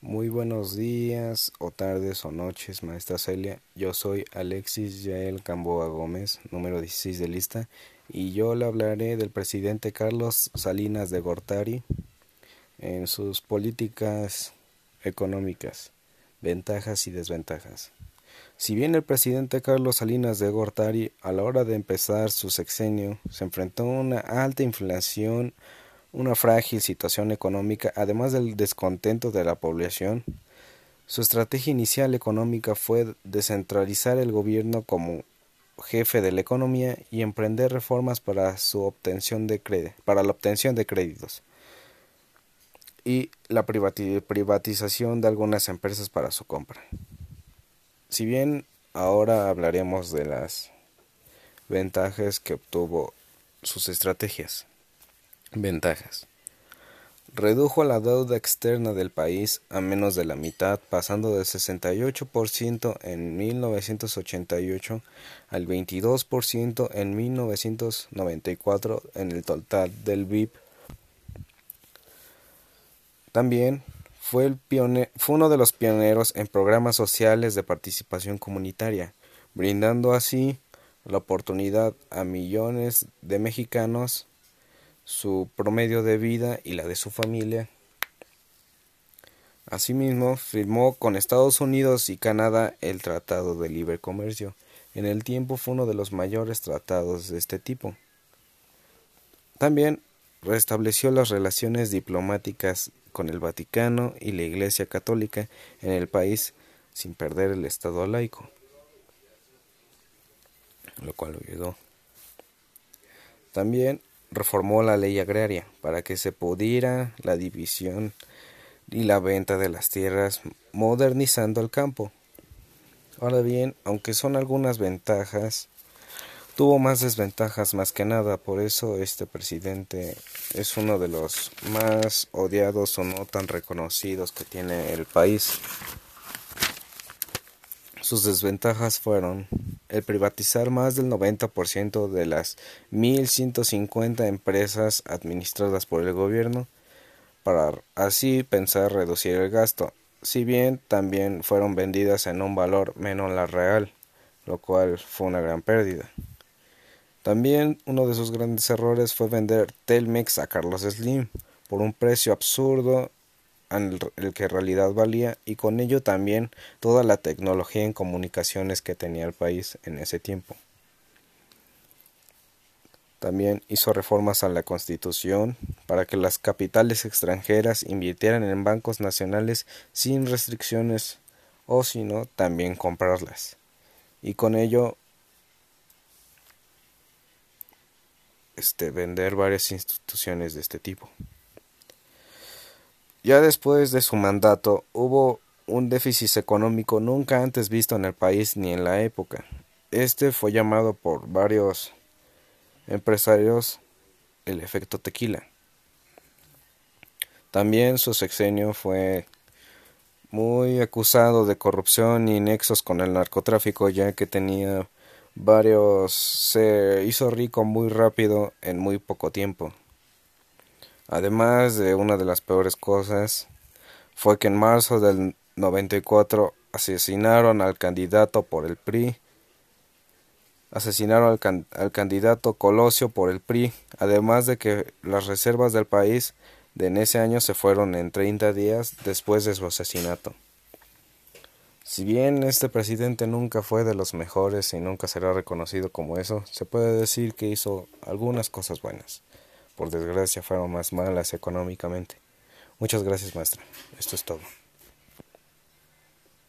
Muy buenos días o tardes o noches, maestra Celia. Yo soy Alexis Yael Camboa Gómez, número 16 de lista, y yo le hablaré del presidente Carlos Salinas de Gortari en sus políticas económicas, ventajas y desventajas. Si bien el presidente Carlos Salinas de Gortari, a la hora de empezar su sexenio, se enfrentó a una alta inflación, una frágil situación económica, además del descontento de la población. Su estrategia inicial económica fue descentralizar el gobierno como jefe de la economía y emprender reformas para su obtención de para la obtención de créditos y la privatización de algunas empresas para su compra. Si bien ahora hablaremos de las ventajas que obtuvo sus estrategias. Ventajas. Redujo la deuda externa del país a menos de la mitad, pasando del 68% en 1988 al 22% en 1994 en el total del BIP. También fue, el fue uno de los pioneros en programas sociales de participación comunitaria, brindando así la oportunidad a millones de mexicanos su promedio de vida y la de su familia. Asimismo, firmó con Estados Unidos y Canadá el Tratado de Libre Comercio. En el tiempo fue uno de los mayores tratados de este tipo. También restableció las relaciones diplomáticas con el Vaticano y la Iglesia Católica en el país sin perder el Estado laico, lo cual ayudó. También reformó la ley agraria para que se pudiera la división y la venta de las tierras, modernizando el campo. Ahora bien, aunque son algunas ventajas, tuvo más desventajas más que nada, por eso este presidente es uno de los más odiados o no tan reconocidos que tiene el país. Sus desventajas fueron el privatizar más del 90% de las 1.150 empresas administradas por el gobierno, para así pensar reducir el gasto, si bien también fueron vendidas en un valor menos la real, lo cual fue una gran pérdida. También uno de sus grandes errores fue vender Telmex a Carlos Slim por un precio absurdo el que en realidad valía y con ello también toda la tecnología en comunicaciones que tenía el país en ese tiempo. También hizo reformas a la Constitución para que las capitales extranjeras invirtieran en bancos nacionales sin restricciones o si no, también comprarlas. Y con ello este, vender varias instituciones de este tipo. Ya después de su mandato hubo un déficit económico nunca antes visto en el país ni en la época. Este fue llamado por varios empresarios el efecto tequila. También su sexenio fue muy acusado de corrupción y nexos con el narcotráfico ya que tenía varios se hizo rico muy rápido en muy poco tiempo. Además de una de las peores cosas, fue que en marzo del 94 asesinaron al candidato por el PRI, asesinaron al, candidato Colosio por el PRI, además de que las reservas del país de en ese año se fueron en 30 días después de su asesinato. Si bien este presidente nunca fue de los mejores y nunca será reconocido como eso, se puede decir que hizo algunas cosas buenas por desgracia fueron más malas económicamente. Muchas gracias maestra. Esto es todo.